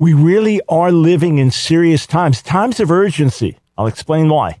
We really are living in serious times, times of urgency. I'll explain why.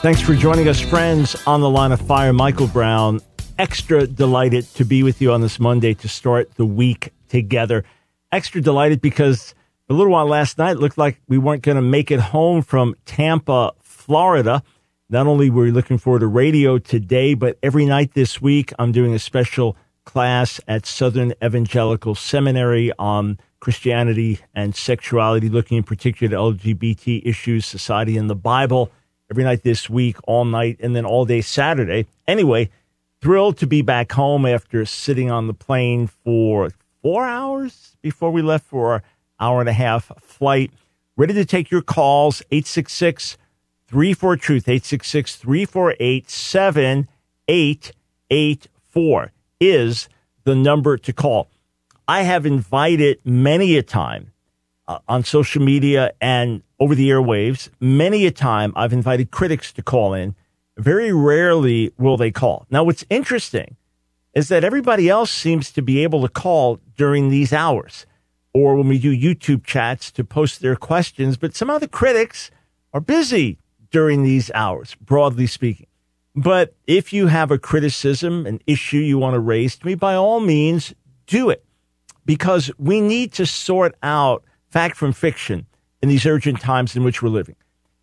Thanks for joining us, friends, on the line of fire. Michael Brown, extra delighted to be with you on this Monday to start the week together. Extra delighted because a little while last night looked like we weren't going to make it home from Tampa, Florida. Not only were we looking forward to radio today, but every night this week I'm doing a special class at Southern Evangelical Seminary on Christianity and sexuality, looking in particular at LGBT issues, society, and the Bible every night this week, all night, and then all day Saturday. Anyway, thrilled to be back home after sitting on the plane for four hours before we left for our hour and a half flight. Ready to take your calls, 866 34 Truth, 866 348 7884 is the number to call. I have invited many a time uh, on social media and over the airwaves. Many a time I've invited critics to call in. Very rarely will they call. Now, what's interesting is that everybody else seems to be able to call during these hours or when we do YouTube chats to post their questions, but some of the critics are busy during these hours, broadly speaking. But if you have a criticism, an issue you want to raise to me, by all means, do it because we need to sort out fact from fiction in these urgent times in which we're living.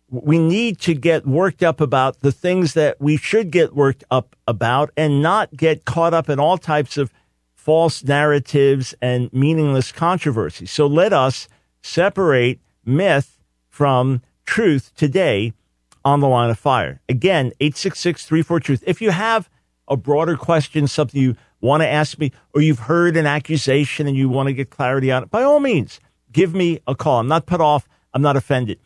We need to get worked up about the things that we should get worked up about and not get caught up in all types of false narratives and meaningless controversy. So let us separate myth from truth today on the line of fire. Again, 866 34 Truth. If you have a broader question, something you want to ask me, or you've heard an accusation and you want to get clarity on it, by all means, give me a call. I'm not put off. I'm not offended.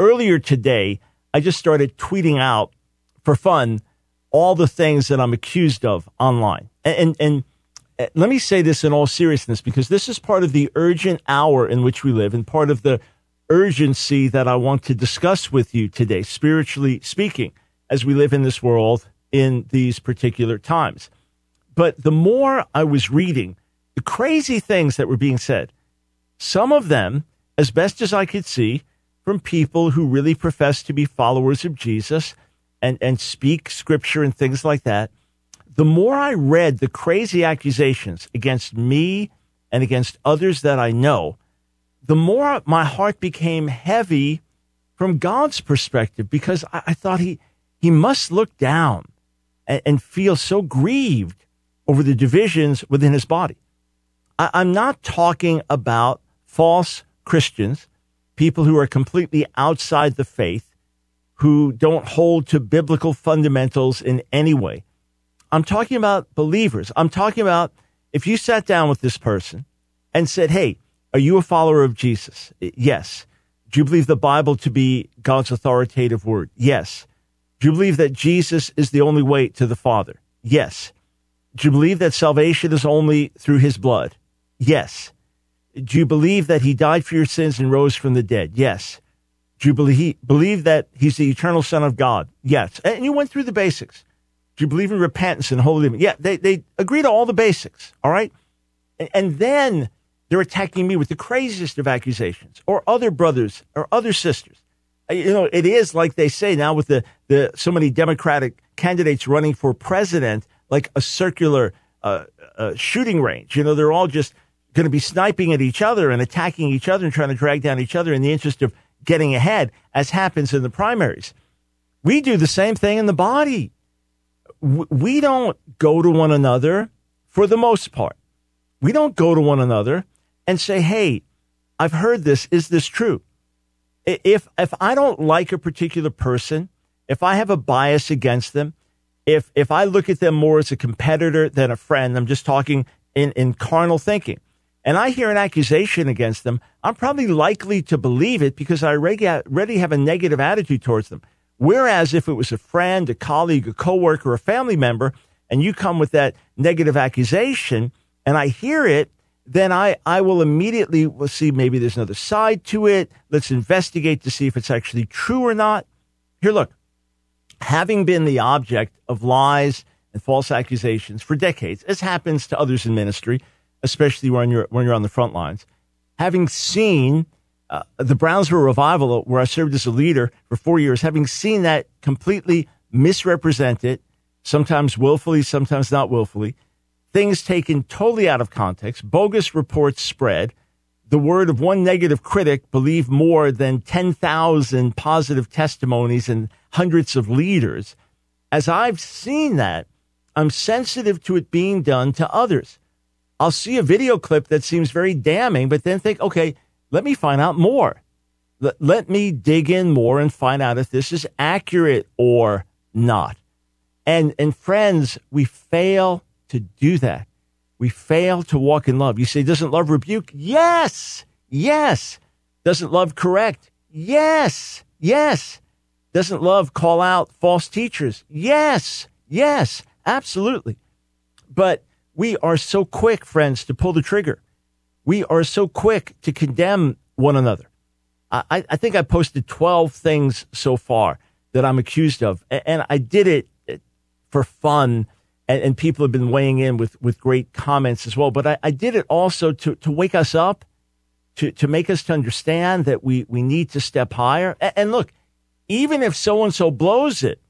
Earlier today, I just started tweeting out for fun all the things that I'm accused of online. And, and, and uh, let me say this in all seriousness because this is part of the urgent hour in which we live and part of the urgency that I want to discuss with you today, spiritually speaking, as we live in this world in these particular times. But the more I was reading, the crazy things that were being said, some of them, as best as I could see, from people who really profess to be followers of Jesus and, and speak scripture and things like that. The more I read the crazy accusations against me and against others that I know, the more my heart became heavy from God's perspective because I, I thought he, he must look down and, and, feel so grieved over the divisions within his body. I, I'm not talking about false Christians, people who are completely outside the faith, who don't hold to biblical fundamentals in any way. I'm talking about believers. I'm talking about if you sat down with this person and said, Hey, are you a follower of Jesus? Yes. Do you believe the Bible to be God's authoritative word? Yes. Do you believe that Jesus is the only way to the Father? Yes. Do you believe that salvation is only through his blood? Yes. Do you believe that he died for your sins and rose from the dead? Yes. Do you believe, believe that he's the eternal son of God? Yes. And you went through the basics. Do you believe in repentance and holy living? Yeah, they, they agree to all the basics. All right. And, and then they're attacking me with the craziest of accusations or other brothers or other sisters. Uh, you know, it is like they say now with the, the so many Democratic candidates running for president, like a circular uh, uh, shooting range. You know, they're all just going to be sniping at each other and attacking each other and trying to drag down each other in the interest of getting ahead, as happens in the primaries. We do the same thing in the body. We don't go to one another for the most part. We don't go to one another and say, Hey, I've heard this. Is this true? If, if I don't like a particular person, if I have a bias against them, if, if I look at them more as a competitor than a friend, I'm just talking in, in carnal thinking and I hear an accusation against them, I'm probably likely to believe it because I already have a negative attitude towards them. Whereas if it was a friend, a colleague, a coworker, a family member, and you come with that negative accusation and I hear it, then I, I will immediately we'll see maybe there's another side to it. Let's investigate to see if it's actually true or not. Here, look, having been the object of lies and false accusations for decades, as happens to others in ministry, especially when you're, when you're on the front lines, having seen uh, the Brownsville revival, where I served as a leader for four years, having seen that completely misrepresented, sometimes willfully, sometimes not willfully, things taken totally out of context, bogus reports spread, the word of one negative critic believed more than 10,000 positive testimonies and hundreds of leaders. As I've seen that, I'm sensitive to it being done to others. I'll see a video clip that seems very damning, but then think, okay, let me find out more. Let, let me dig in more and find out if this is accurate or not. And, and friends, we fail to do that. We fail to walk in love. You say, doesn't love rebuke? Yes. Yes. Doesn't love correct? Yes. Yes. Doesn't love call out false teachers? Yes. Yes. Absolutely. But we are so quick, friends, to pull the trigger. We are so quick to condemn one another. I, I think I posted 12 things so far that I'm accused of. And I did it uh, for fun. And, people have been weighing in with, with great comments as well. But I, I did it also to, to wake us up, to, to make us to understand that we, we need to step higher. And look, even if so and so blows it,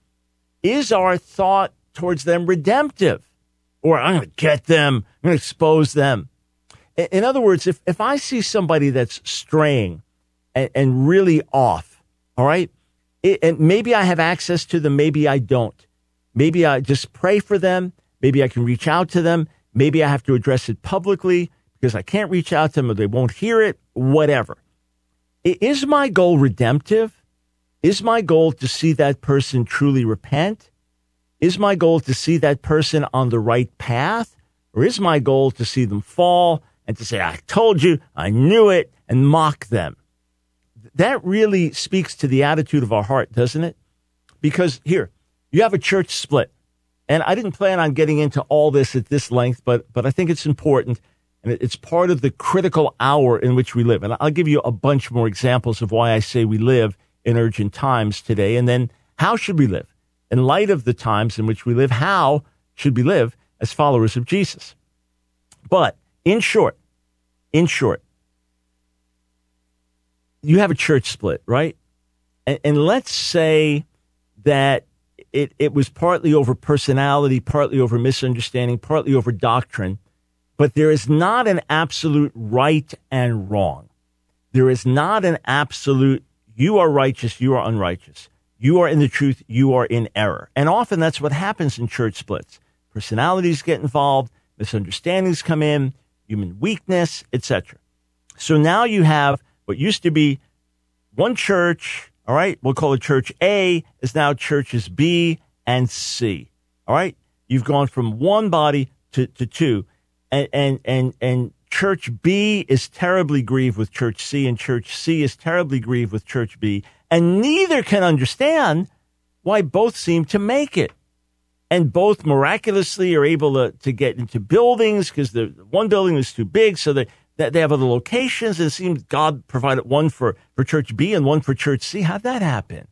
is our thought towards them redemptive? Or I'm going to get them, I'm going to expose them. In other words, if, if I see somebody that's straying and, and really off, all right, it, and maybe I have access to them, maybe I don't. Maybe I just pray for them. Maybe I can reach out to them. Maybe I have to address it publicly because I can't reach out to them or they won't hear it, whatever. Is my goal redemptive? Is my goal to see that person truly repent? Is my goal to see that person on the right path? Or is my goal to see them fall and to say, I told you, I knew it, and mock them? That really speaks to the attitude of our heart, doesn't it? Because here, you have a church split. And I didn't plan on getting into all this at this length, but, but I think it's important. And it's part of the critical hour in which we live. And I'll give you a bunch more examples of why I say we live in urgent times today. And then how should we live? In light of the times in which we live, how should we live as followers of Jesus? But in short, in short, you have a church split, right? And, and let's say that it, it was partly over personality, partly over misunderstanding, partly over doctrine, but there is not an absolute right and wrong. There is not an absolute, you are righteous, you are unrighteous. You are in the truth, you are in error. And often that's what happens in church splits. Personalities get involved, misunderstandings come in, human weakness, etc. So now you have what used to be one church, all right, we'll call it church A, is now churches B and C. All right? You've gone from one body to, to two. And, and, and, and church B is terribly grieved with church C, and church C is terribly grieved with church B and neither can understand why both seem to make it. And both miraculously are able to, to get into buildings because the one building was too big, so they, they have other locations. It seems God provided one for, for Church B and one for Church C. How'd that happen?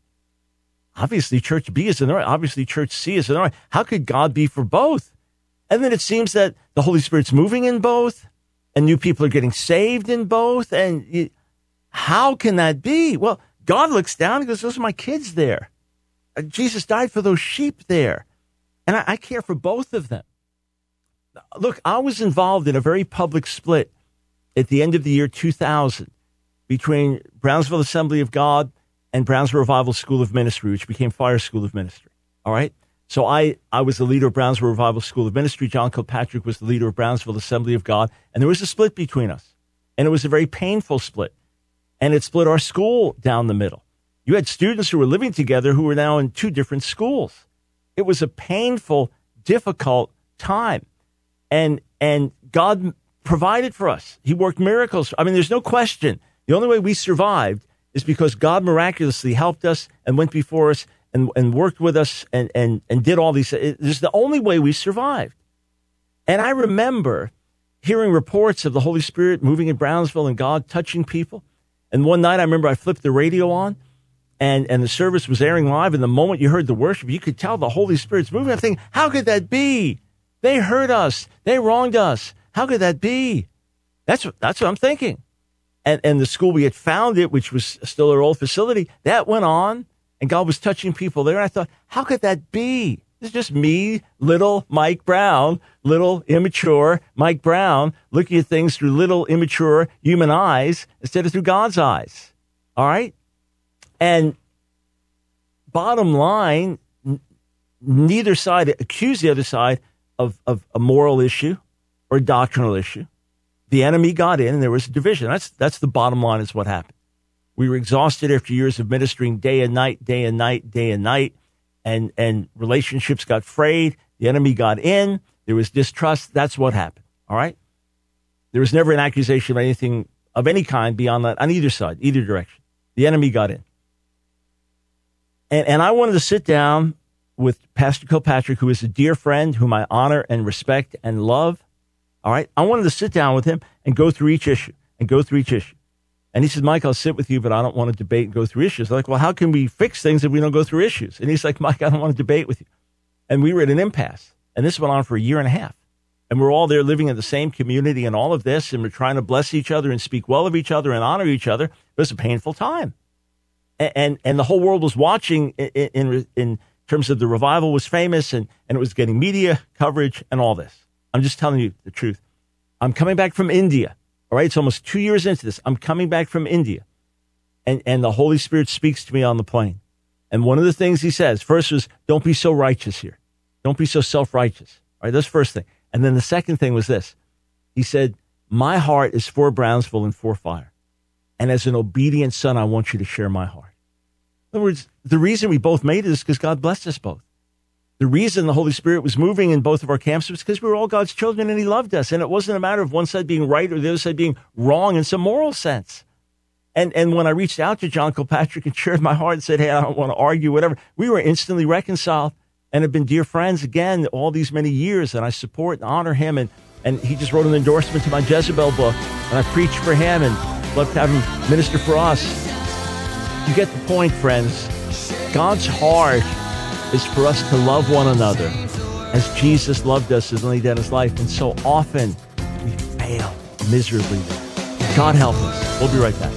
Obviously, Church B is in the right. Obviously, Church C is in the right. How could God be for both? And then it seems that the Holy Spirit's moving in both, and new people are getting saved in both. And you, how can that be? Well, God looks down and goes, Those are my kids there. Uh, Jesus died for those sheep there. And I, I care for both of them. Look, I was involved in a very public split at the end of the year 2000 between Brownsville Assembly of God and Brownsville Revival School of Ministry, which became Fire School of Ministry. All right. So I, I was the leader of Brownsville Revival School of Ministry. John Kilpatrick was the leader of Brownsville Assembly of God. And there was a split between us. And it was a very painful split and it split our school down the middle. You had students who were living together who were now in two different schools. It was a painful, difficult time. And, and God provided for us. He worked miracles. I mean, there's no question. The only way we survived is because God miraculously helped us and went before us and, and worked with us and, and, and did all these. This is the only way we survived. And I remember hearing reports of the Holy Spirit moving in Brownsville and God touching people. And one night I remember I flipped the radio on and, and the service was airing live. And the moment you heard the worship, you could tell the Holy Spirit's moving. I'm thinking, how could that be? They hurt us. They wronged us. How could that be? That's, that's what I'm thinking. And, and the school we had founded, which was still our old facility, that went on and God was touching people there. And I thought, how could that be? It's just me, little Mike Brown, little immature Mike Brown, looking at things through little immature human eyes instead of through God's eyes. All right? And bottom line, n- neither side accused the other side of, of a moral issue or a doctrinal issue. The enemy got in and there was a division. That's, that's the bottom line is what happened. We were exhausted after years of ministering day and night, day and night, day and night, and, and relationships got frayed. The enemy got in. There was distrust. That's what happened. All right. There was never an accusation of anything of any kind beyond that on either side, either direction. The enemy got in. And, and I wanted to sit down with Pastor Kilpatrick, who is a dear friend whom I honor and respect and love. All right. I wanted to sit down with him and go through each issue and go through each issue. And he said, Mike, I'll sit with you, but I don't want to debate and go through issues. Like, well, how can we fix things if we don't go through issues? And he's like, Mike, I don't want to debate with you. And we were at an impasse. And this went on for a year and a half. And we're all there living in the same community and all of this. And we're trying to bless each other and speak well of each other and honor each other. It was a painful time. And, and, and the whole world was watching in, in, in terms of the revival was famous and, and it was getting media coverage and all this. I'm just telling you the truth. I'm coming back from India all right, it's almost two years into this. I'm coming back from India, and, and the Holy Spirit speaks to me on the plane. And one of the things he says first was, Don't be so righteous here. Don't be so self righteous. All right, that's first thing. And then the second thing was this He said, My heart is for Brownsville and for fire. And as an obedient son, I want you to share my heart. In other words, the reason we both made it is because God blessed us both. The reason the Holy Spirit was moving in both of our camps was because we were all God's children and He loved us. And it wasn't a matter of one side being right or the other side being wrong in some moral sense. And, and when I reached out to John Kilpatrick and shared my heart and said, Hey, I don't want to argue, whatever, we were instantly reconciled and have been dear friends again all these many years. And I support and honor him. And, and he just wrote an endorsement to my Jezebel book. And I preached for him and love to have him minister for us. You get the point, friends. God's heart is for us to love one another as Jesus loved us and laid down his life. And so often we fail miserably. God help us. We'll be right back.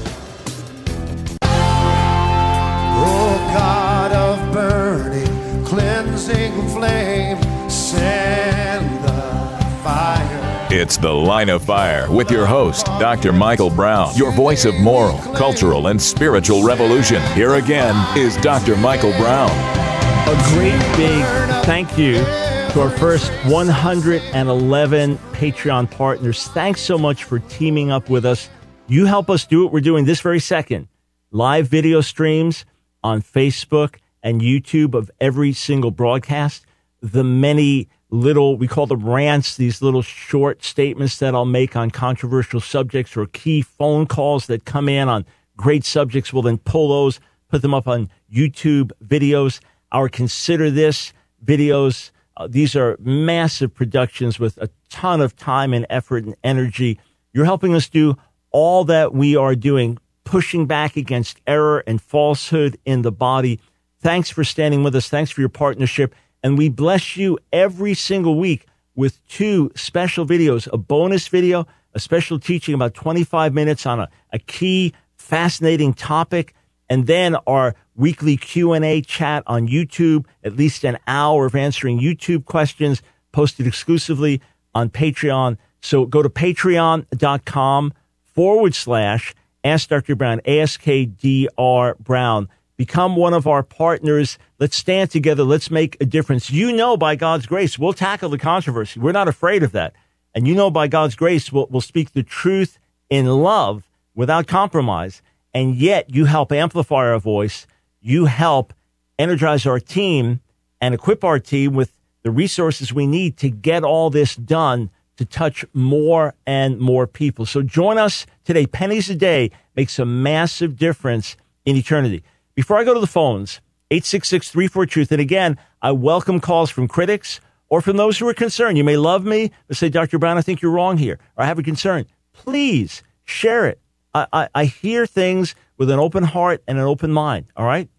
Oh God of burning, cleansing flame, send the fire. It's The Line of Fire with your host, Dr. Michael Brown, your voice of moral, cultural, and spiritual revolution. Here again is Dr. Michael Brown. A great big thank you to our first 111 Patreon partners. Thanks so much for teaming up with us. You help us do what we're doing this very second. Live video streams on Facebook and YouTube of every single broadcast. The many little, we call them rants, these little short statements that I'll make on controversial subjects or key phone calls that come in on great subjects. We'll then pull those, put them up on YouTube videos our Consider This videos. Uh, these are massive productions with a ton of time and effort and energy. You're helping us do all that we are doing, pushing back against error and falsehood in the body. Thanks for standing with us. Thanks for your partnership. And we bless you every single week with two special videos, a bonus video, a special teaching about 25 minutes on a, a key, fascinating topic, and then our weekly Q&A chat on YouTube, at least an hour of answering YouTube questions posted exclusively on Patreon. So go to patreon.com forward slash Ask Dr. Brown, ASKDR Brown. Become one of our partners. Let's stand together. Let's make a difference. You know, by God's grace, we'll tackle the controversy. We're not afraid of that. And you know, by God's grace, we'll, we'll speak the truth in love without compromise. And yet you help amplify our voice you help energize our team and equip our team with the resources we need to get all this done to touch more and more people. So join us today. Pennies a day makes a massive difference in eternity. Before I go to the phones, 866 34 Truth. And again, I welcome calls from critics or from those who are concerned. You may love me, but say, Dr. Brown, I think you're wrong here, or I have a concern. Please share it. I, I, hear things with an open heart and an open mind. All right.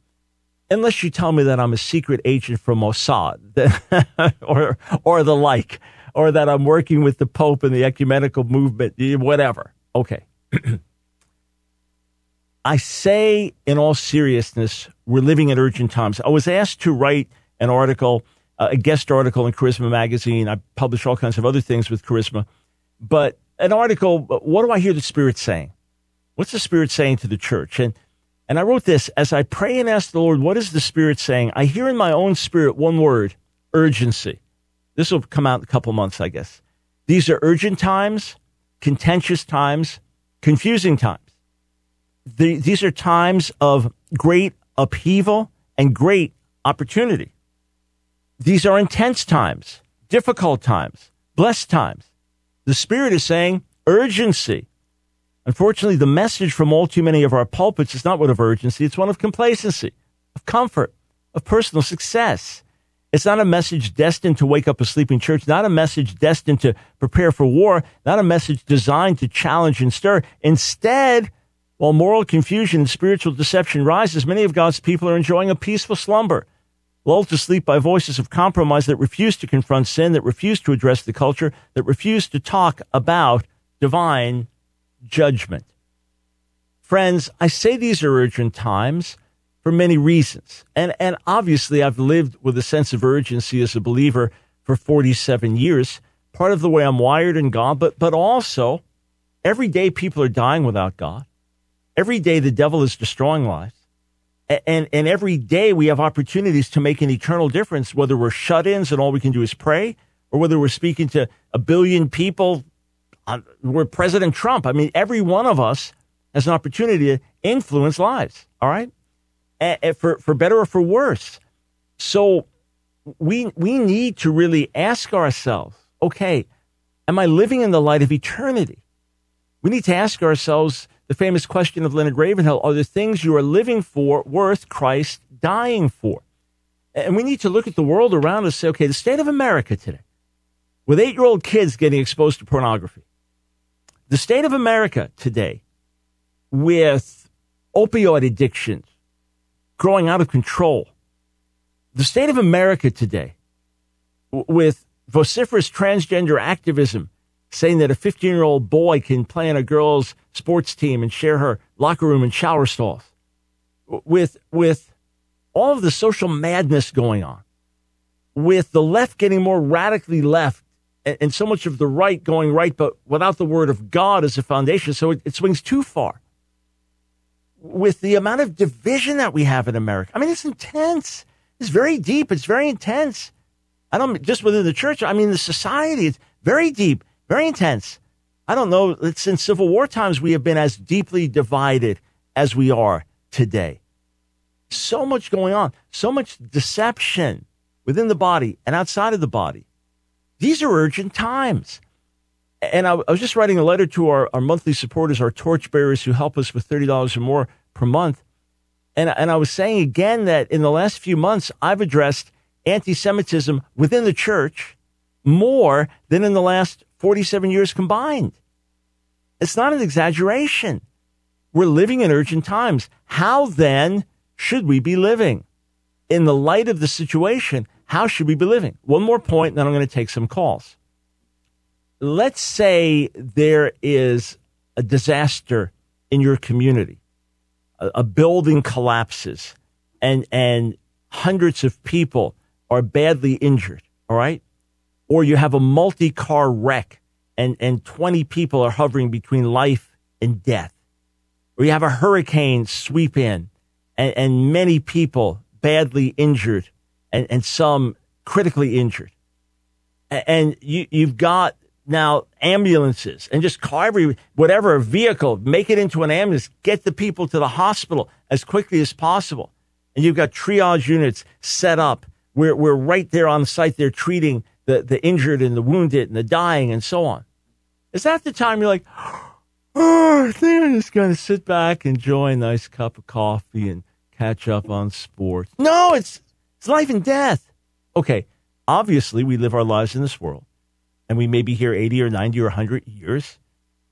Unless you tell me that I'm a secret agent from Mossad or, or the like, or that I'm working with the Pope and the ecumenical movement, whatever. Okay. I say in all seriousness, we're living in urgent times. I was asked to write an article, uh, a guest article in Charisma Magazine. I publish all kinds of other things with Charisma, but an article, what do I hear the Spirit saying? What's the Spirit saying to the church? And, and I wrote this as I pray and ask the Lord, what is the Spirit saying? I hear in my own spirit one word, urgency. This will come out in a couple months, I guess. These are urgent times, contentious times, confusing times the, these are times of great upheaval and great opportunity. These are intense times, difficult times, blessed times. The Spirit is saying urgency. Unfortunately, the message from all too many of our pulpits is not one of urgency, it's one of complacency, of comfort, of personal success. It's not a message destined to wake up a sleeping church, not a message destined to prepare for war, not a message designed to challenge and stir. Instead, while moral confusion and spiritual deception rises, many of God's people are enjoying a peaceful slumber, lulled to sleep by voices of compromise that refuse to confront sin, that refuse to address the culture, that refuse to talk about divine judgment. Friends, I say these are urgent times for many reasons. And, and obviously, I've lived with a sense of urgency as a believer for 47 years, part of the way I'm wired in God, but, but also every day people are dying without God. Every day the devil is destroying lives. And, and every day we have opportunities to make an eternal difference, whether we're shut ins and all we can do is pray, or whether we're speaking to a billion people. We're President Trump. I mean, every one of us has an opportunity to influence lives. All right. And for, for better or for worse. So we, we need to really ask ourselves, okay, am I living in the light of eternity? We need to ask ourselves, the famous question of Leonard Ravenhill are the things you are living for worth Christ dying for? And we need to look at the world around us and say, okay, the state of America today, with eight year old kids getting exposed to pornography, the state of America today, with opioid addictions growing out of control, the state of America today, with vociferous transgender activism saying that a 15 year old boy can play on a girl's sports team and share her locker room and shower stalls. With, with all of the social madness going on, with the left getting more radically left and, so much of the right going right, but without the word of God as a foundation. So it, it swings too far. With the amount of division that we have in America, I mean, it's intense. It's very deep. It's very intense. I don't just within the church. I mean, the society. It's very deep. Very intense. I don't know. That since Civil War times, we have been as deeply divided as we are today. So much going on, so much deception within the body and outside of the body. These are urgent times. And I, I was just writing a letter to our, our monthly supporters, our torchbearers who help us with $30 or more per month. And, and I was saying again that in the last few months, I've addressed anti Semitism within the church more than in the last 47 years combined. It's not an exaggeration. We're living in urgent times. How then should we be living? In the light of the situation, how should we be living? One more point, then I'm going to take some calls. Let's say there is a disaster in your community, a, a building collapses, and, and hundreds of people are badly injured, all right? or you have a multi car wreck and, and 20 people are hovering between life and death, or you have a hurricane sweep in and, and many people badly injured and, and some critically injured. And you, you've got now ambulances and just car every whatever vehicle, make it into an ambulance, get the people to the hospital as quickly as possible. And you've got triage units set up. We're, we're right there on site. They're treating the, the injured and the wounded and the dying and so on. Is that the time you're like, oh, I think I'm just going to sit back, enjoy a nice cup of coffee and catch up on sports? No, it's, it's life and death. Okay, obviously, we live our lives in this world and we may be here 80 or 90 or 100 years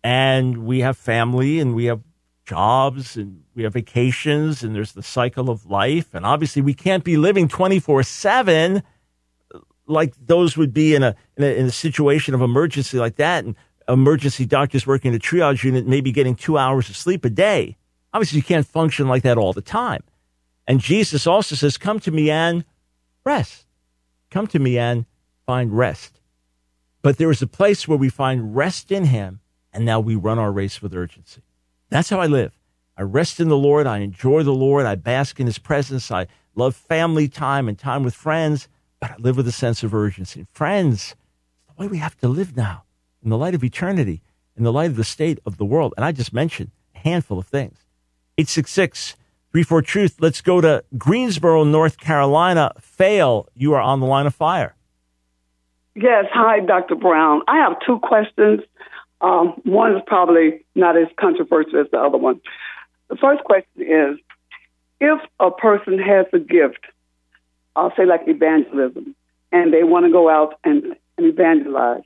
and we have family and we have jobs and we have vacations and there's the cycle of life. And obviously, we can't be living 24 7 like those would be in a, in a, in a situation of emergency like that. And emergency doctors working in a triage unit maybe getting two hours of sleep a day. Obviously, you can't function like that all the time. And Jesus also says, Come to me and rest. Come to me and find rest. But there is a place where we find rest in Him, and now we run our race with urgency. That's how I live. I rest in the Lord. I enjoy the Lord. I bask in His presence. I love family time and time with friends, but I live with a sense of urgency. Friends, it's the way we have to live now in the light of eternity, in the light of the state of the world. And I just mentioned a handful of things. 866 34 Truth. Let's go to Greensboro, North Carolina. Fail, you are on the line of fire. Yes. Hi, Dr. Brown. I have two questions. Um, one is probably not as controversial as the other one. The first question is if a person has a gift, I'll say like evangelism, and they want to go out and, and evangelize,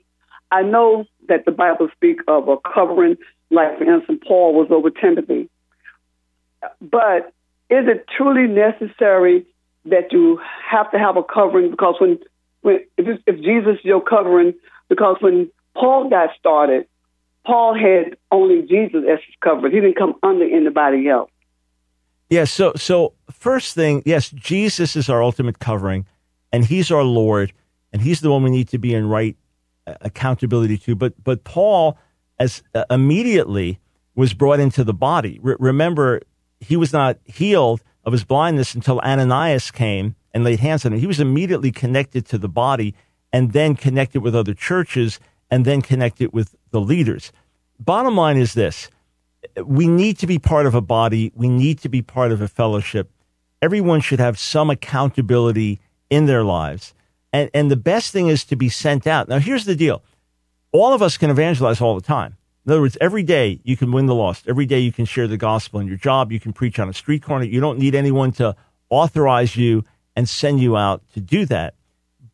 I know that the Bible speaks of a covering, like for instance, Paul was over Timothy. But is it truly necessary that you have to have a covering? Because when, when if, if Jesus is your covering, because when Paul got started, Paul had only Jesus as his covering. He didn't come under anybody else. Yeah. So, so first thing, yes, Jesus is our ultimate covering, and He's our Lord, and He's the one we need to be in right accountability to. But but Paul, as uh, immediately was brought into the body. Remember, he was not healed of his blindness until Ananias came and laid hands on him. He was immediately connected to the body, and then connected with other churches, and then connected with the leaders. Bottom line is this: we need to be part of a body. We need to be part of a fellowship. Everyone should have some accountability in their lives. And, and the best thing is to be sent out. Now, here's the deal. All of us can evangelize all the time. In other words, every day you can win the lost. Every day you can share the gospel in your job. You can preach on a street corner. You don't need anyone to authorize you and send you out to do that.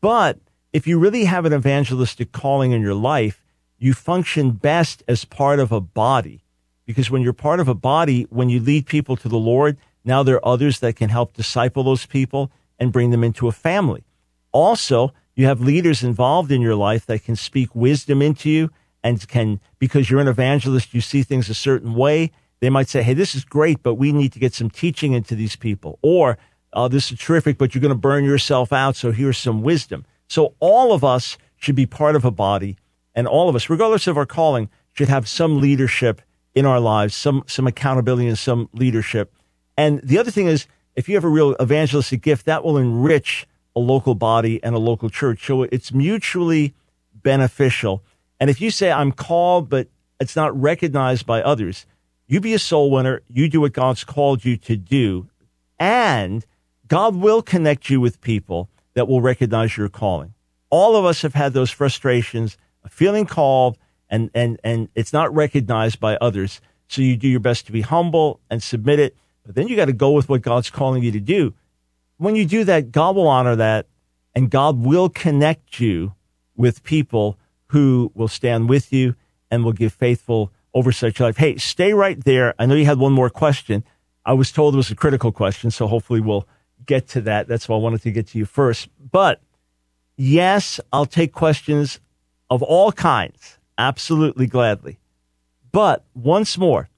But if you really have an evangelistic calling in your life, you function best as part of a body. Because when you're part of a body, when you lead people to the Lord, now there are others that can help disciple those people and bring them into a family. Also, you have leaders involved in your life that can speak wisdom into you and can, because you're an evangelist, you see things a certain way. They might say, Hey, this is great, but we need to get some teaching into these people. Or, oh, this is terrific, but you're going to burn yourself out. So here's some wisdom. So all of us should be part of a body and all of us, regardless of our calling, should have some leadership in our lives, some, some accountability and some leadership. And the other thing is, if you have a real evangelistic gift, that will enrich a local body and a local church. So it's mutually beneficial. And if you say, I'm called, but it's not recognized by others, you be a soul winner. You do what God's called you to do. And God will connect you with people that will recognize your calling. All of us have had those frustrations, of feeling called, and, and, and it's not recognized by others. So you do your best to be humble and submit it. But then you got to go with what God's calling you to do when you do that, God will honor that and God will connect you with people who will stand with you and will give faithful oversight to your life. Hey, stay right there. I know you had one more question. I was told it was a critical question, so hopefully we'll get to that. That's why I wanted to get to you first. But yes, I'll take questions of all kinds, absolutely gladly. But once more,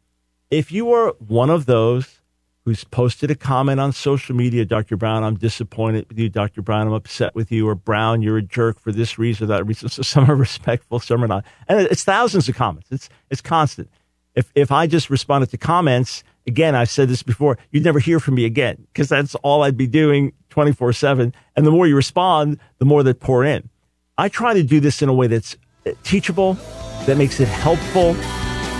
if you are one of those who's posted a comment on social media, Dr. Brown, I'm disappointed with you. Dr. Brown, I'm upset with you. Or Brown, you're a jerk for this reason or that reason. So some are respectful, some are not. And it's thousands of comments. It's, it's constant. If, if I just responded to comments, again, I've said this before, you'd never hear from me again because that's all I'd be doing 24 7. And the more you respond, the more that pour in. I try to do this in a way that's eh, teachable, that makes it helpful,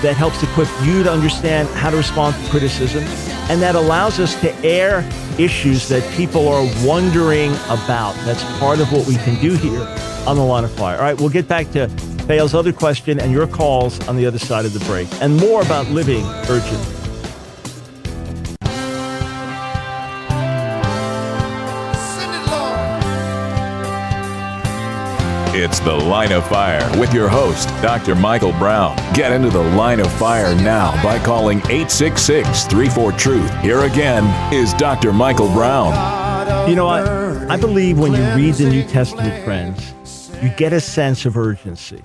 that helps equip you to understand how to respond to criticism and that allows us to air issues that people are wondering about. That's part of what we can do here on the line of fire. All right, we'll get back to Fail's other question and your calls on the other side of the break, and more about living urgent. It's the Line of Fire with your host, Dr. Michael Brown. Get into the Line of Fire now by calling 866 34 Truth. Here again is Dr. Michael Brown. You know what? I believe when you read the New Testament, friends, you get a sense of urgency.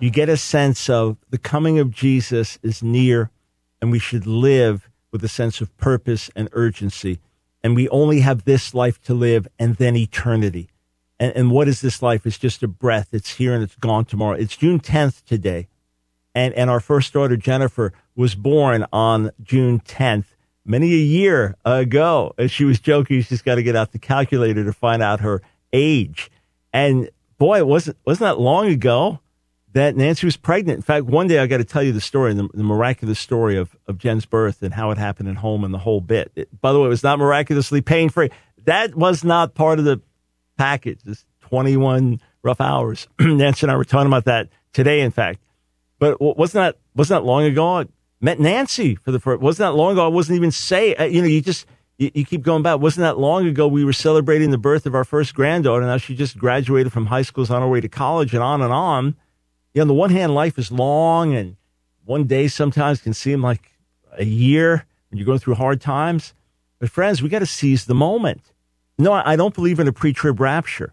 You get a sense of the coming of Jesus is near, and we should live with a sense of purpose and urgency. And we only have this life to live and then eternity. And, and what is this life? It's just a breath. It's here and it's gone tomorrow. It's June 10th today. And, and our first daughter, Jennifer, was born on June 10th, many a year ago. And she was joking, she's got to get out the calculator to find out her age. And boy, it wasn't, wasn't that long ago that Nancy was pregnant. In fact, one day I got to tell you the story, the, the miraculous story of, of Jen's birth and how it happened at home and the whole bit. It, by the way, it was not miraculously pain free. That was not part of the package. This 21 rough hours. Nancy and I were talking about that today, in fact. But wasn't that wasn't that long ago? I met Nancy for the first. Wasn't that long ago? I wasn't even say. uh, You know, you just you, you keep going back. Wasn't that long ago? We were celebrating the birth of our first granddaughter. Now she just graduated from high school, is on her way to college, and on and on. You know, on the one hand, life is long, and one day sometimes can seem like a year when you're going through hard times. But friends, we got to seize the moment. No, I don't believe in a pre-trib rapture,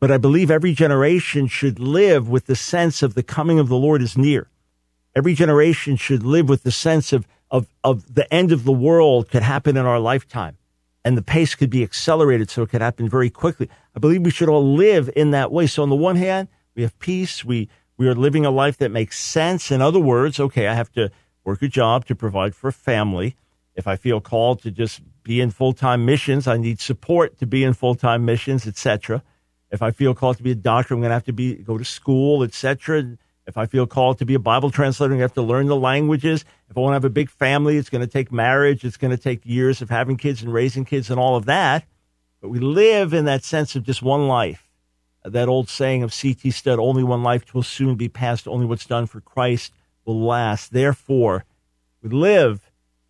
but I believe every generation should live with the sense of the coming of the Lord is near. Every generation should live with the sense of, of, of the end of the world could happen in our lifetime and the pace could be accelerated so it could happen very quickly. I believe we should all live in that way. So on the one hand, we have peace. We, we are living a life that makes sense. In other words, okay, I have to work a job to provide for a family. If I feel called to just be in full-time missions, I need support to be in full-time missions, etc. If I feel called to be a doctor, I'm going to have to be go to school, etc. If I feel called to be a Bible translator, I have to learn the languages. If I want to have a big family, it's going to take marriage. It's going to take years of having kids and raising kids and all of that. But we live in that sense of just one life. That old saying of C.T. Studd, only one life will soon be passed. Only what's done for Christ will last. Therefore, we live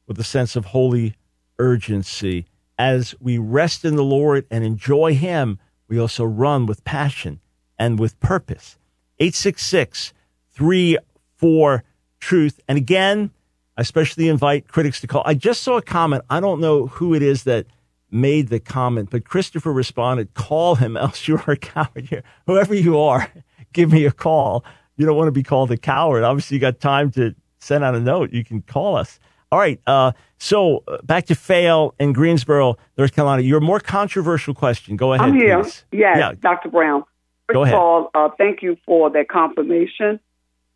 with a sense of holy urgency. As we rest in the Lord and enjoy Him, we also run with passion and with purpose. 866 34 Truth. And again, I especially invite critics to call. I just saw a comment. I don't know who it is that made the comment, but Christopher responded, call him, else you are a coward here. Whoever you are, give me a call. You don't want to be called a coward. Obviously, you got time to send out a note. You can call us. All right. Uh, so uh, back to Fail in Greensboro, North Carolina. Your more controversial question. Go ahead. I'm here. please. Yes, Yeah. Dr. Brown. First Go ahead. of all, uh, thank you for that confirmation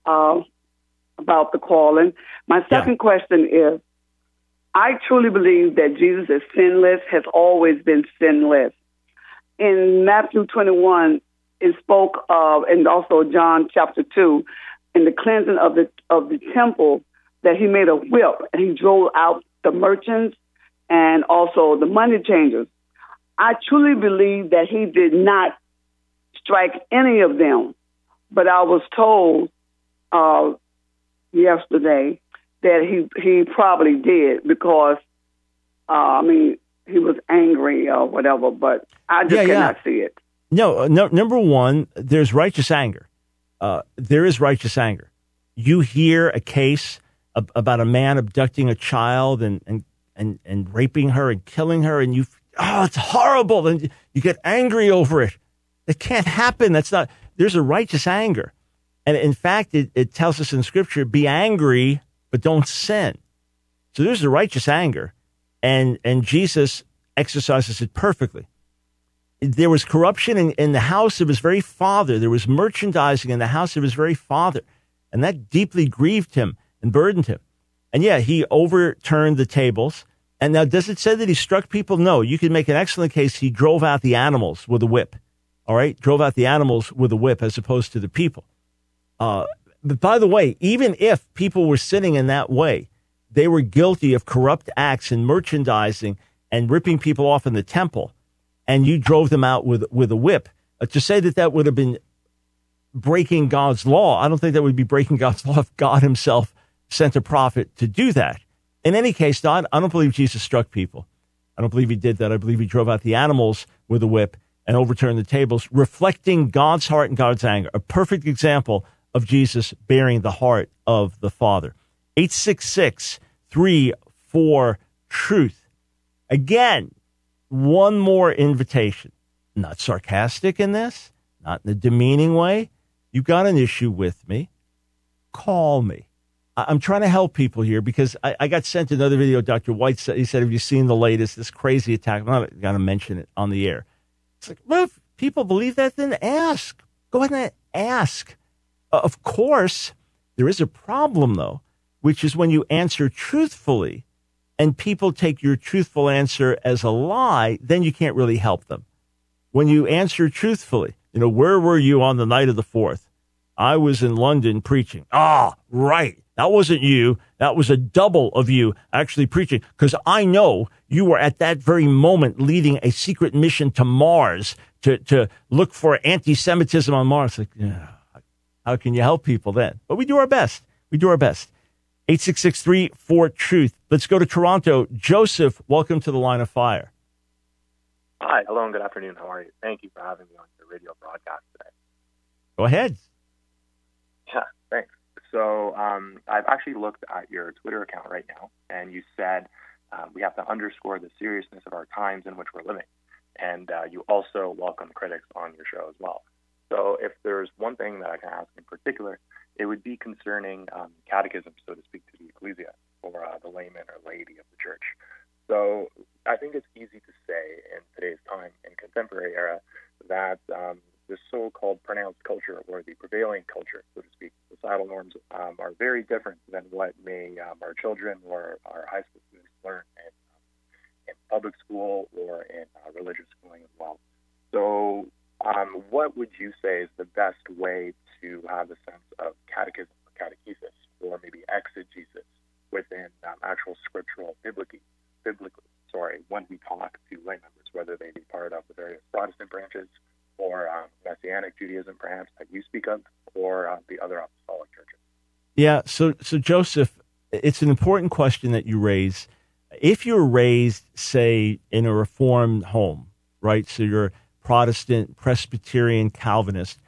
uh, about the calling. My second question is I truly believe that Jesus is sinless, has always been sinless. In Matthew 21, it spoke of, and also John chapter 2, in the cleansing of the, of the temple, that he made a whip and he drove out the merchants and also the money changers. I truly believe that he did not strike any of them, but I was told uh, yesterday that he he probably did because uh, I mean he was angry or whatever, but I just Yeah, yeah. cannot see it. No, uh, no, number one, there's righteous anger. Uh, there is righteous anger. You hear a case ab- about a man abducting a child and, and, and, and raping her and killing her, and you, oh, it's horrible. And you get angry over it. It can't happen. That's not, there's a righteous anger. And in fact, it, it tells us in scripture, be angry, but don't sin. So there's a righteous anger. And, and Jesus exercises it perfectly there was corruption in, in the house of his very father. There was merchandising in the house of his very father. And that deeply grieved him and burdened him. And yeah, he overturned the tables. And now, does it say that he struck people? No. You could make an excellent case he drove out the animals with a whip. All right? Drove out the animals with a whip as opposed to the people. Uh, but by the way, even if people were sitting in that way, they were guilty of corrupt acts in merchandising and ripping people off in the temple and you drove them out with with a whip. Uh, to say that that would have been breaking God's law. I don't think that would be breaking God's law if God himself sent a prophet to do that. In any case, Don, I don't believe Jesus struck people. I don't believe he did that. I believe he drove out the animals with a whip and overturned the tables, reflecting God's heart and God's anger. A perfect example of Jesus bearing the heart of the Father. 866 34 Truth. Again, one more invitation. Not sarcastic in this, not in a demeaning way. You've got an issue with me. Call me. I'm trying to help people here because I, I, got sent another video. Dr. White said, he said, Have you seen the latest, this crazy attack? I'm not going to mention it on the air. It's like, well, if people believe that, then ask. Go ahead and ask. Uh, of course, there is a problem, though, which is when you answer truthfully and people take your truthful answer as a lie, then you can't really help them. When you answer truthfully, you know, where were you on the night of the 4th? I was in London preaching. Ah, right. That wasn't you. That was a double of you actually preaching. Because I know you were at that very moment leading a secret mission to Mars to, to look for anti Semitism on Mars. Like, yeah, how can you help people then? But we do our best. We do our best. 8663 for truth. Let's go to Toronto. Joseph, welcome to the line of fire. Hi, hello, and good afternoon. How are you? Thank you for having me on your radio broadcast today. Go ahead. Yeah, thanks. So um, I've actually looked at your Twitter account right now, and you said um, we have to underscore the seriousness of our times in which we're living. And uh, you also welcome critics on your show as well. So if there's one thing that I can ask in particular, it would be concerning um, catechism, so to speak, to the ecclesia or uh, the layman or laity of the church. So I think it's easy to say in today's time, in contemporary era, that um, the so-called pronounced culture or the prevailing culture, so to speak, societal norms um, are very different than what may um, our children or our high school students learn in, um, in public school or in uh, religious schooling as well. So, um, what would you say is the best way to have a sense of catechism or catechesis, or maybe exegesis within um, actual scriptural biblically, biblically, sorry, when we talk to lay members, whether they be part of the various Protestant branches or um, Messianic Judaism, perhaps that you speak of, or uh, the other apostolic churches. Yeah. So, so Joseph, it's an important question that you raise. If you're raised, say, in a Reformed home, right? So you're Protestant, Presbyterian, Calvinist.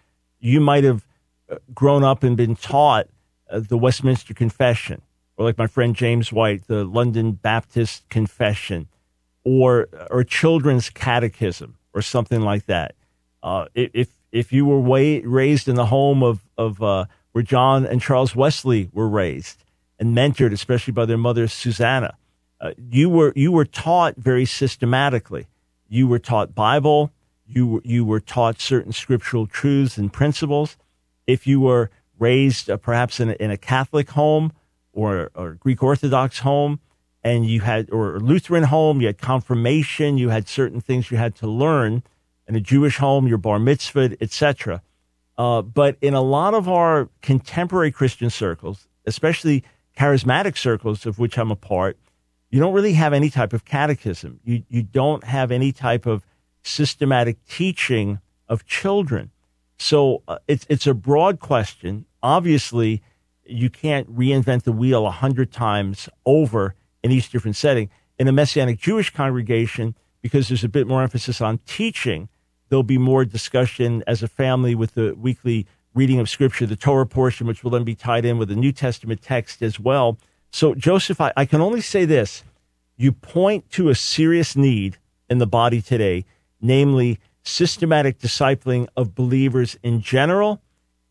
You might have uh, grown up and been taught uh, the Westminster Confession, or like my friend James White, the London Baptist Confession, or or children's catechism, or something like that. Uh, if if you were way, raised in the home of of uh, where John and Charles Wesley were raised and mentored, especially by their mother Susanna, uh, you were you were taught very systematically. You were taught Bible. You were, you were taught certain scriptural truths and principles. If you were raised uh, perhaps in a, in a Catholic home or or Greek Orthodox home, and you had or Lutheran home, you had confirmation. You had certain things you had to learn in a Jewish home, your bar mitzvah, etc. Uh, but in a lot of our contemporary Christian circles, especially charismatic circles of which I'm a part, you don't really have any type of catechism. You you don't have any type of systematic teaching of children. So uh, it's it's a broad question. Obviously, you can't reinvent the wheel a hundred times over in each different setting. In a Messianic Jewish congregation, because there's a bit more emphasis on teaching, There'll be more discussion as a family with the weekly reading of Scripture, the Torah portion, which will then be tied in with the New Testament text as well. So, Joseph, I, I can only say this. You point to a serious need in the body today, namely systematic discipling of believers in general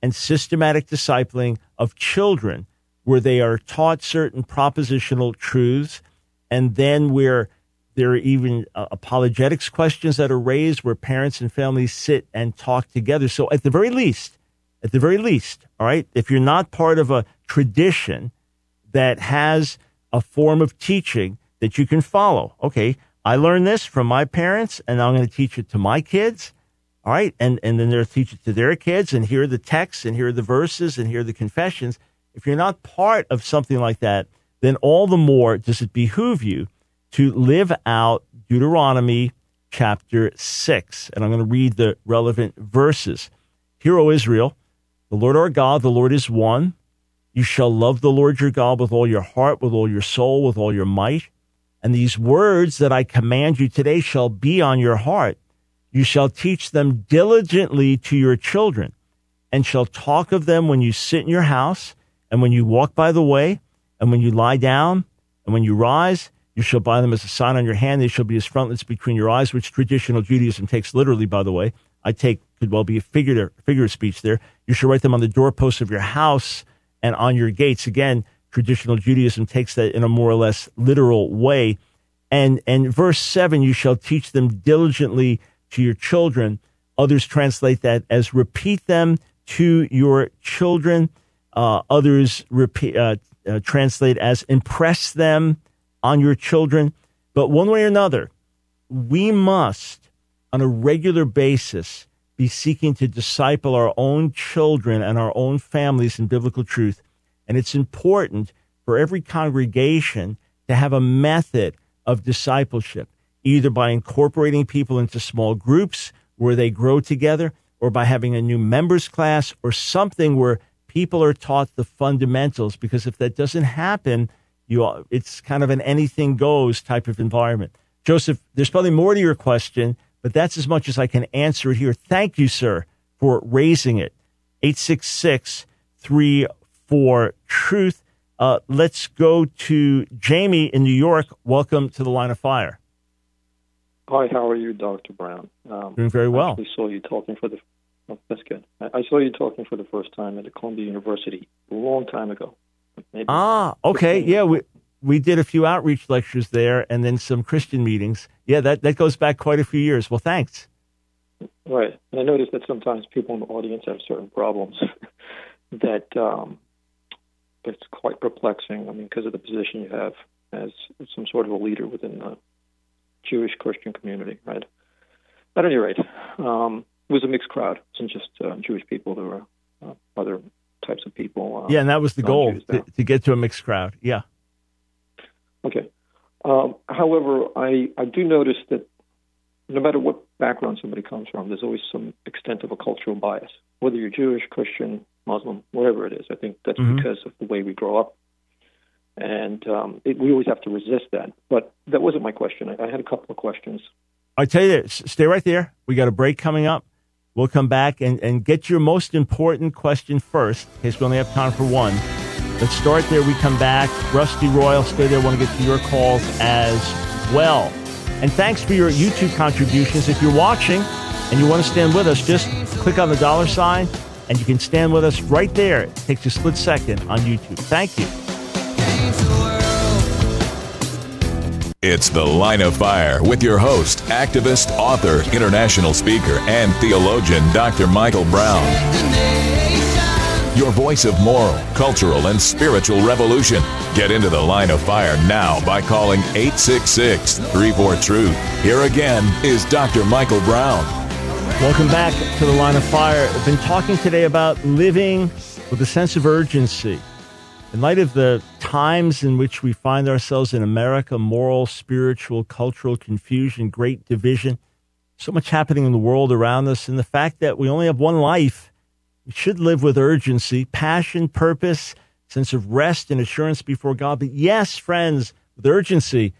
and systematic discipling of children, where they are taught certain propositional truths and then where there are even uh, apologetics questions that are raised where parents and families sit and talk together. So at the very least, at the very least, all right, if you're not part of a tradition that has a form of teaching that you can follow, okay, I learned this from my parents and I'm going to teach it to my kids. All right. And, and then they'll teach it to their kids and here are the texts and here are the verses and here are the confessions. If you're not part of something like that, then all the more does it behoove you to live out Deuteronomy chapter 6. And I'm going to read the relevant verses. Hear, O Israel, The Lord our God, the Lord is one. You shall love the Lord your God with all your heart, with all your soul, with all your might. And these words that I command you today shall be on your heart. You shall teach them diligently to your children, and shall talk of them when you sit in your house, and when you walk by the way, and when you lie down, and when you rise. You shall bind them as a sign on your hand. They shall be as frontlets between your eyes, which traditional Judaism takes literally, by the way. I take could well be a figure figure of speech there. You shall write them on the doorposts of your house and on your gates. Again, traditional Judaism takes that in a more or less literal way. And and verse seven, you shall teach them diligently to your children. Others translate that as repeat them to your children. Uh, others repeat, uh, uh, translate as impress them on your children. But one way or another, we must, on a regular basis, be seeking to disciple our own children and our own families in biblical truth. And it's important for every congregation to have a method of discipleship, either by incorporating people into small groups where they grow together, or by having a new members class, or something where people are taught the fundamentals. Because if that doesn't happen, you it's kind of an anything goes type of environment. Joseph, there's probably more to your question, but that's as much as I can answer it here. Thank you, sir, for raising it. 866 34 Truth. Uh, let's go to Jamie in New York. Welcome to the line of fire. Hi, how are you, Dr. Brown? Um, Doing very well. I saw you talking for the. Oh, that's good. I saw you talking for the first time at the Columbia University a long time ago. Maybe ah, okay, yeah, we we did a few outreach lectures there, and then some Christian meetings. Yeah, that that goes back quite a few years. Well, thanks. Right, and I noticed that sometimes people in the audience have certain problems that um, it's quite perplexing. I mean, because of the position you have as some sort of a leader within the Jewish Christian community, right? At any rate, um, it was a mixed crowd. It wasn't just uh, Jewish people. There were uh, other types of people. Uh, yeah, and that was the goal to, to, get to a mixed crowd. Yeah. Okay. Um, however, I, I do notice that no matter what background somebody comes from, there's always some extent of a cultural bias, whether you're Jewish, Christian, Muslim, whatever it is. I think that's mm-hmm. because of the way we grow up. And um, it, we always have to resist that. But that wasn't my question. I, I had a couple of questions. I tell you this, stay right there. We got a break coming up. We'll come back and, and get your most important question first, in case we only have time for one. Let's start there. We come back. Rusty Royal, stay there. want to get to your calls as well. And thanks for your YouTube contributions. If you're watching and you want to stand with us, just click on the dollar sign and you can stand with us right there. It takes a split second on YouTube. Thank you. It's The Line of Fire with your host, activist, author, international speaker, and theologian, Dr. Michael Brown. Your voice of moral, cultural, and spiritual revolution. Get into The Line of Fire now by calling 866 34 Truth. Here again is Dr. Michael Brown. Welcome back to The Line of Fire. I've been talking today about living with a sense of urgency in light of the times in which we find ourselves in America, moral, spiritual, cultural confusion, great division, so much happening in the world around us, and the fact that we only have one life, we should live with urgency, passion, purpose, sense of rest and assurance before God. But yes, friends, with urgency.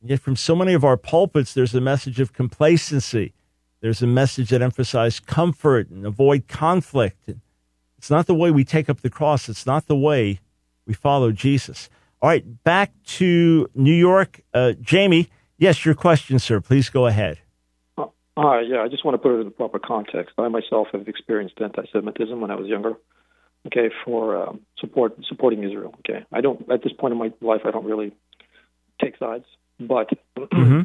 And yet, from so many of our pulpits, there's a message of complacency. There's a message that emphasizes comfort and avoid conflict. It's not the way we take up the cross. It's not the way we follow Jesus. All right, back to New York. Uh, Jamie, yes, your question, sir. Please go ahead. Uh, uh, yeah, I just want to put it in the proper context. I myself have experienced anti-Semitism when I was younger. Okay, for um, support supporting Israel. Okay, I don't at this point in my life I don't really take sides, but mm-hmm.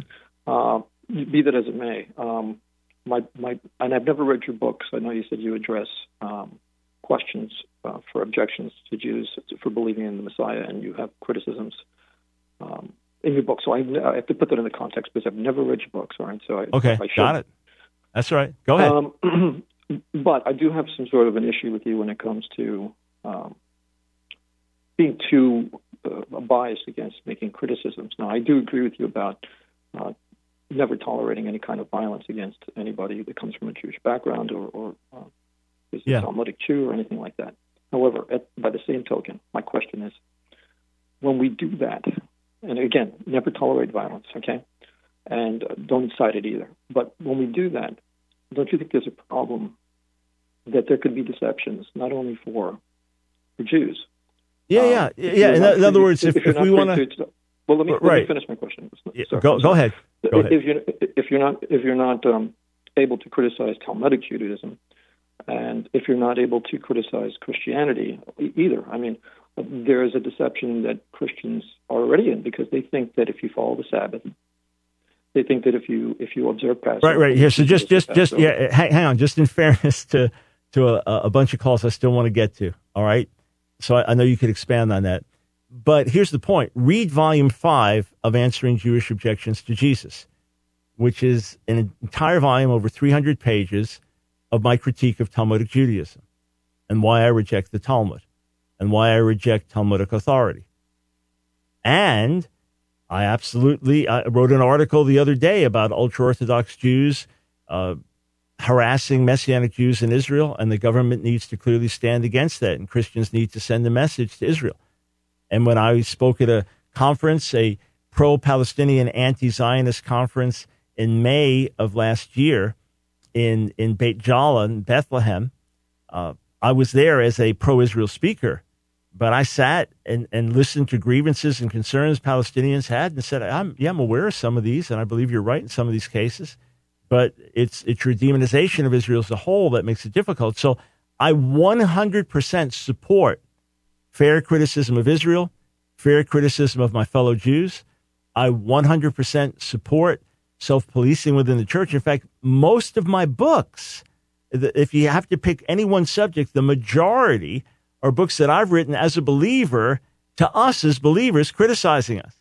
uh, be that as it may, um, my my and I've never read your books. I know you said you address um, questions uh, for objections to Jews for believing in the Messiah, and you have criticisms um, in your book. So I, I, have to put that in the context because I've never read your books, right? So I, okay, I got it. That's right. Go ahead. Um, but I do have some sort of an issue with you when it comes to um, being too uh, biased against making criticisms. Now, I do agree with you about uh, never tolerating any kind of violence against anybody that comes from a Jewish background or, or uh, is yeah. Talmudic Jew or anything like that. However, at, by the same token, my question is, when we do that, and again, never tolerate violence, okay, and uh, don't incite it either. But when we do that, don't you think there's a problem that there could be deceptions not only for for Jews? Yeah, um, yeah, yeah. In, in, other words, if, if, if we want to, well, let me, right. let me finish my question. Yeah, go, go ahead. Go if, you if you're not if you're not um, able to criticize Talmudic Judaism, and if you're not able to criticize Christianity either, I mean, there is a deception that Christians are already in because they think that if you follow the Sabbath, they think that if you if you observe Passover, right, right here. So just just just yeah, hang, hang, on. Just in fairness to to a, a, bunch of calls, I still want to get to. All right, so I, I know you could expand on that, but here's the point: read volume five of Answering Jewish Objections to Jesus, which is an entire volume over 300 pages of my critique of Talmudic Judaism and why I reject the Talmud and why I reject Talmudic authority. And I absolutely I wrote an article the other day about ultra Orthodox Jews uh, harassing Messianic Jews in Israel, and the government needs to clearly stand against that, and Christians need to send a message to Israel. And when I spoke at a conference, a pro Palestinian anti Zionist conference in May of last year, in in Beit Jala in Bethlehem. Uh, I was there as a pro-Israel speaker, but I sat and, and listened to grievances and concerns Palestinians had and said, I'm, yeah, I'm aware of some of these, and I believe you're right in some of these cases, but it's, it's your demonization of Israel as a whole that makes it difficult. So I 100% support fair criticism of Israel, fair criticism of my fellow Jews. I 100% support self policing within the church. In fact, most of my books, if you have to pick any one subject, the majority are books that I've written as a believer to us as believers criticizing us,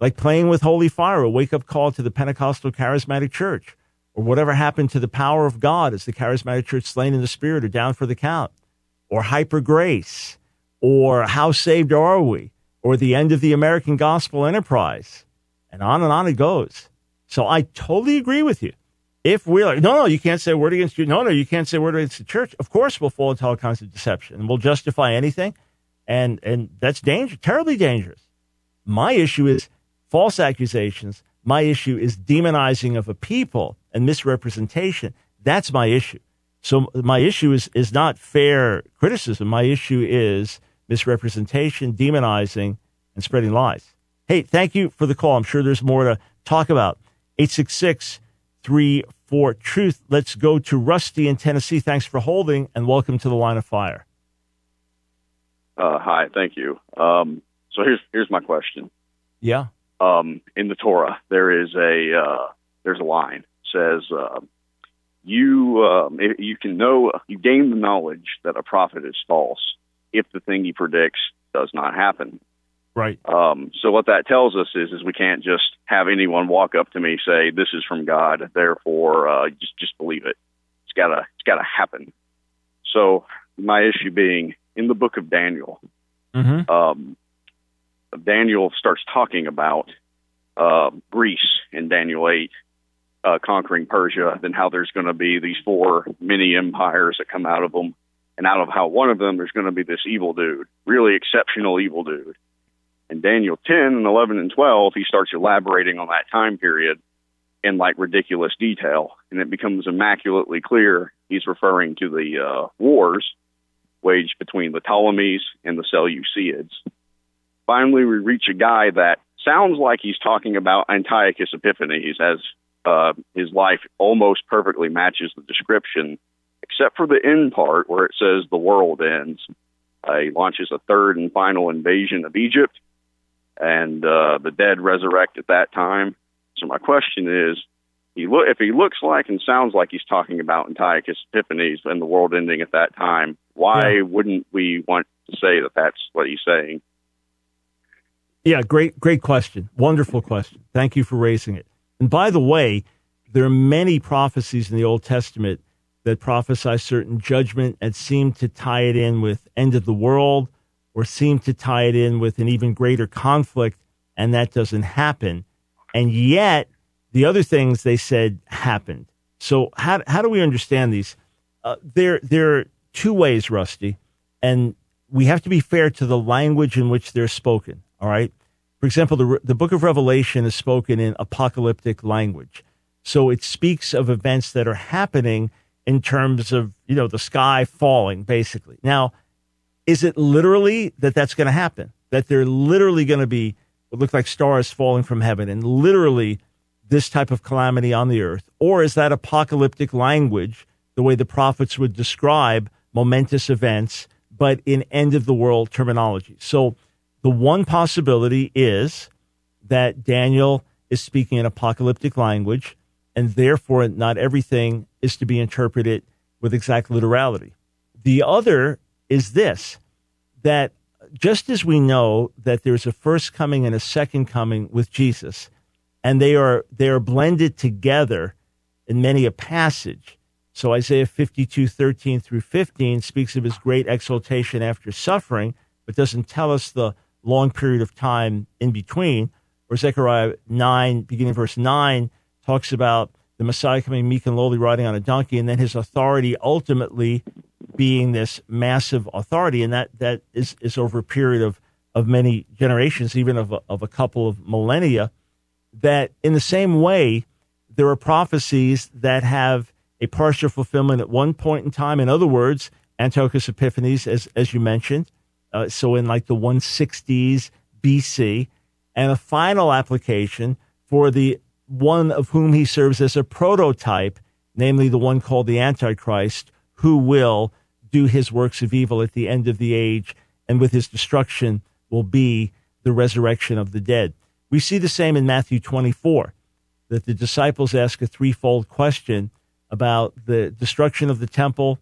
like Playing with Holy Fire, a wake up call to the Pentecostal Charismatic Church, or whatever happened to the power of God as the Charismatic Church slain in the Spirit or down for the count, or Hyper Grace, or How Saved Are We, or The End of the American Gospel Enterprise, and on and on it goes. So I totally agree with you. If we're like, no, no, you can't say a word against you. No, no, you can't say a word against the church. Of course, we'll fall into all kinds of deception and we'll justify anything. And, and that's dangerous, terribly dangerous. My issue is false accusations. My issue is demonizing of a people and misrepresentation. That's my issue. So my issue is, is not fair criticism. My issue is misrepresentation, demonizing, and spreading lies. Hey, thank you for the call. I'm sure there's more to talk about. 866 34 Truth. Let's go to Rusty in Tennessee. Thanks for holding and welcome to the line of fire. Uh, hi, thank you. Um, so here's here's my question. Yeah. Um, in the Torah, there is a uh, there's a line says uh, you um, you can know you gain the knowledge that a prophet is false if the thing he predicts does not happen. Right. Um, so what that tells us is, is we can't just have anyone walk up to me say this is from God, therefore uh, just just believe it. It's gotta it's gotta happen. So my issue being in the book of Daniel, mm-hmm. um, Daniel starts talking about uh, Greece in Daniel eight. Uh, conquering Persia, then how there's going to be these four mini empires that come out of them, and out of how one of them there's going to be this evil dude, really exceptional evil dude in Daniel 10 and 11 and 12, he starts elaborating on that time period in like ridiculous detail, and it becomes immaculately clear he's referring to the uh, wars waged between the Ptolemies and the Seleucids. Finally, we reach a guy that sounds like he's talking about Antiochus Epiphanes, as uh, his life almost perfectly matches the description, except for the end part where it says the world ends. Uh, he launches a third and final invasion of Egypt and uh, the dead resurrect at that time. So my question is, he look if he looks like and sounds like he's talking about Antiochus Epiphanes and the world ending at that time, why yeah. wouldn't we want to say that that's what he's saying? Yeah, great, great question. Wonderful question. Thank you for raising it. And by the way, there are many prophecies in the Old Testament that prophesy certain judgment and seem to tie it in with end of the world or seem to tie it in with an even greater conflict, and that doesn't happen. And yet, the other things they said happened. So, how, how do we understand these? Uh, there, there are two ways, Rusty, and we have to be fair to the language in which they're spoken. All right. For example, the, the book of Revelation is spoken in apocalyptic language. So it speaks of events that are happening in terms of, you know, the sky falling, basically. Now, is it literally that that's going to happen? That they're literally going to be what look like stars falling from heaven and literally this type of calamity on the earth? Or is that apocalyptic language, the way the prophets would describe momentous events, but in end of the world terminology? So the one possibility is that Daniel is speaking in apocalyptic language, and therefore not everything is to be interpreted with exact literality. The other is this that just as we know that there's a first coming and a second coming with Jesus, and they are they are blended together in many a passage. So Isaiah 52, 13 through 15 speaks of his great exaltation after suffering, but doesn't tell us the long period of time in between. Or Zechariah 9, beginning verse 9, talks about the Messiah coming meek and lowly riding on a donkey, and then his authority ultimately being this massive authority. And that, that is, is over a period of, of many generations, even of a, of a couple of millennia. That in the same way, there are prophecies that have a partial fulfillment at one point in time. In other words, Antiochus Epiphanes, as, as you mentioned, uh, so in like the 160s BC, and a final application for the one of whom he serves as a prototype, namely the one called the Antichrist, who will do his works of evil at the end of the age, and with his destruction will be the resurrection of the dead. We see the same in Matthew 24, that the disciples ask a threefold question about the destruction of the temple,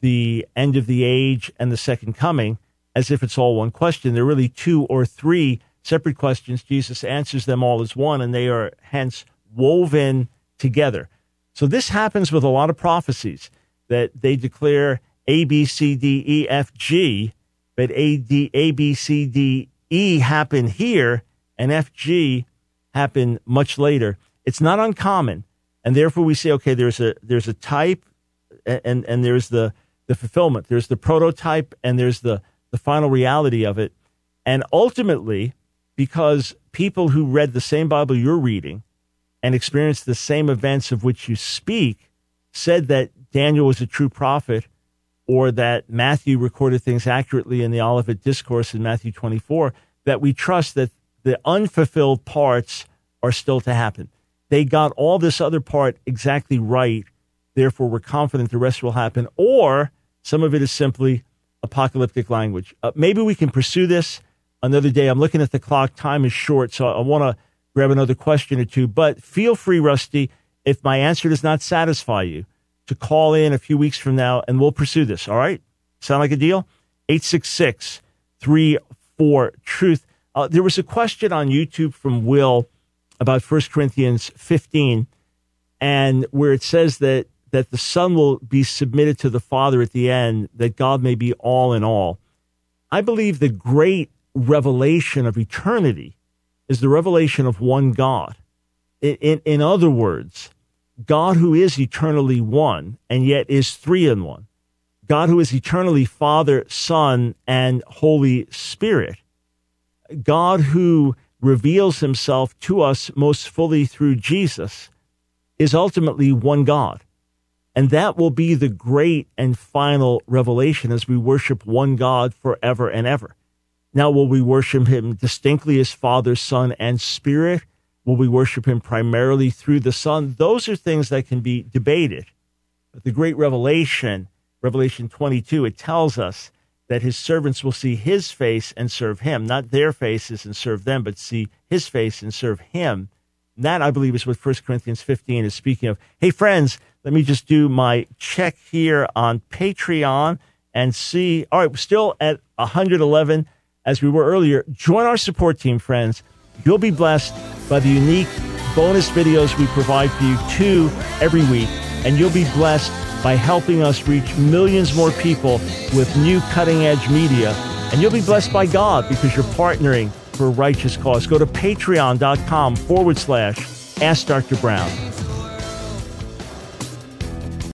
the end of the age, and the second coming as if it's all one question. They're really two or three separate questions. Jesus answers them all as one, and they are hence woven together. So this happens with a lot of prophecies that they declare A, B, C, D, E, F, G, but A, D, A, B, C, D, E happen here, and F, G happen much later. It's not uncommon, and therefore we say, okay, there's a there's a type, and and there's the the fulfillment. There's the prototype, and there's the the final reality of it. And ultimately, because people who read the same Bible you're reading and experienced the same events of which you speak said that Daniel was a true prophet or that Matthew recorded things accurately in the Olivet Discourse in Matthew 24, that we trust that the unfulfilled parts are still to happen. They got all this other part exactly right. Therefore, we're confident the rest will happen. Or some of it is simply apocalyptic language. Uh, maybe we can pursue this another day. I'm looking at the clock. Time is short, so I want to grab another question or two. But feel free, Rusty, if my answer does not satisfy you, to call in a few weeks from now and we'll pursue this. All right? Sound like a deal? 866 34 Truth. Uh, there was a question on YouTube from Will about 1 Corinthians 15, and where it says that that the Son will be submitted to the Father at the end, that God may be all in all. I believe the great revelation of eternity is the revelation of one God. In, in, in, other words, God who is eternally one and yet is three in one. God who is eternally Father, Son, and Holy Spirit. God who reveals himself to us most fully through Jesus is ultimately one God. And that will be the great and final revelation as we worship one God forever and ever. Now, will we worship him distinctly as Father, Son, and Spirit? Will we worship him primarily through the Son? Those are things that can be debated. But the great revelation, Revelation 22, it tells us that his servants will see his face and serve him, not their faces and serve them, but see his face and serve him. And that, I believe, is what 1 Corinthians 15 is speaking of. Hey, friends, let me just do my check here on Patreon and see. All right, we're still at 111 as we were earlier. Join our support team, friends. You'll be blessed by the unique bonus videos we provide for you two every week, and you'll be blessed by helping us reach millions more people with new cutting edge media. And you'll be blessed by God because you're partnering for a righteous cause. Go to patreon.com forward slash Ask Dr. Brown.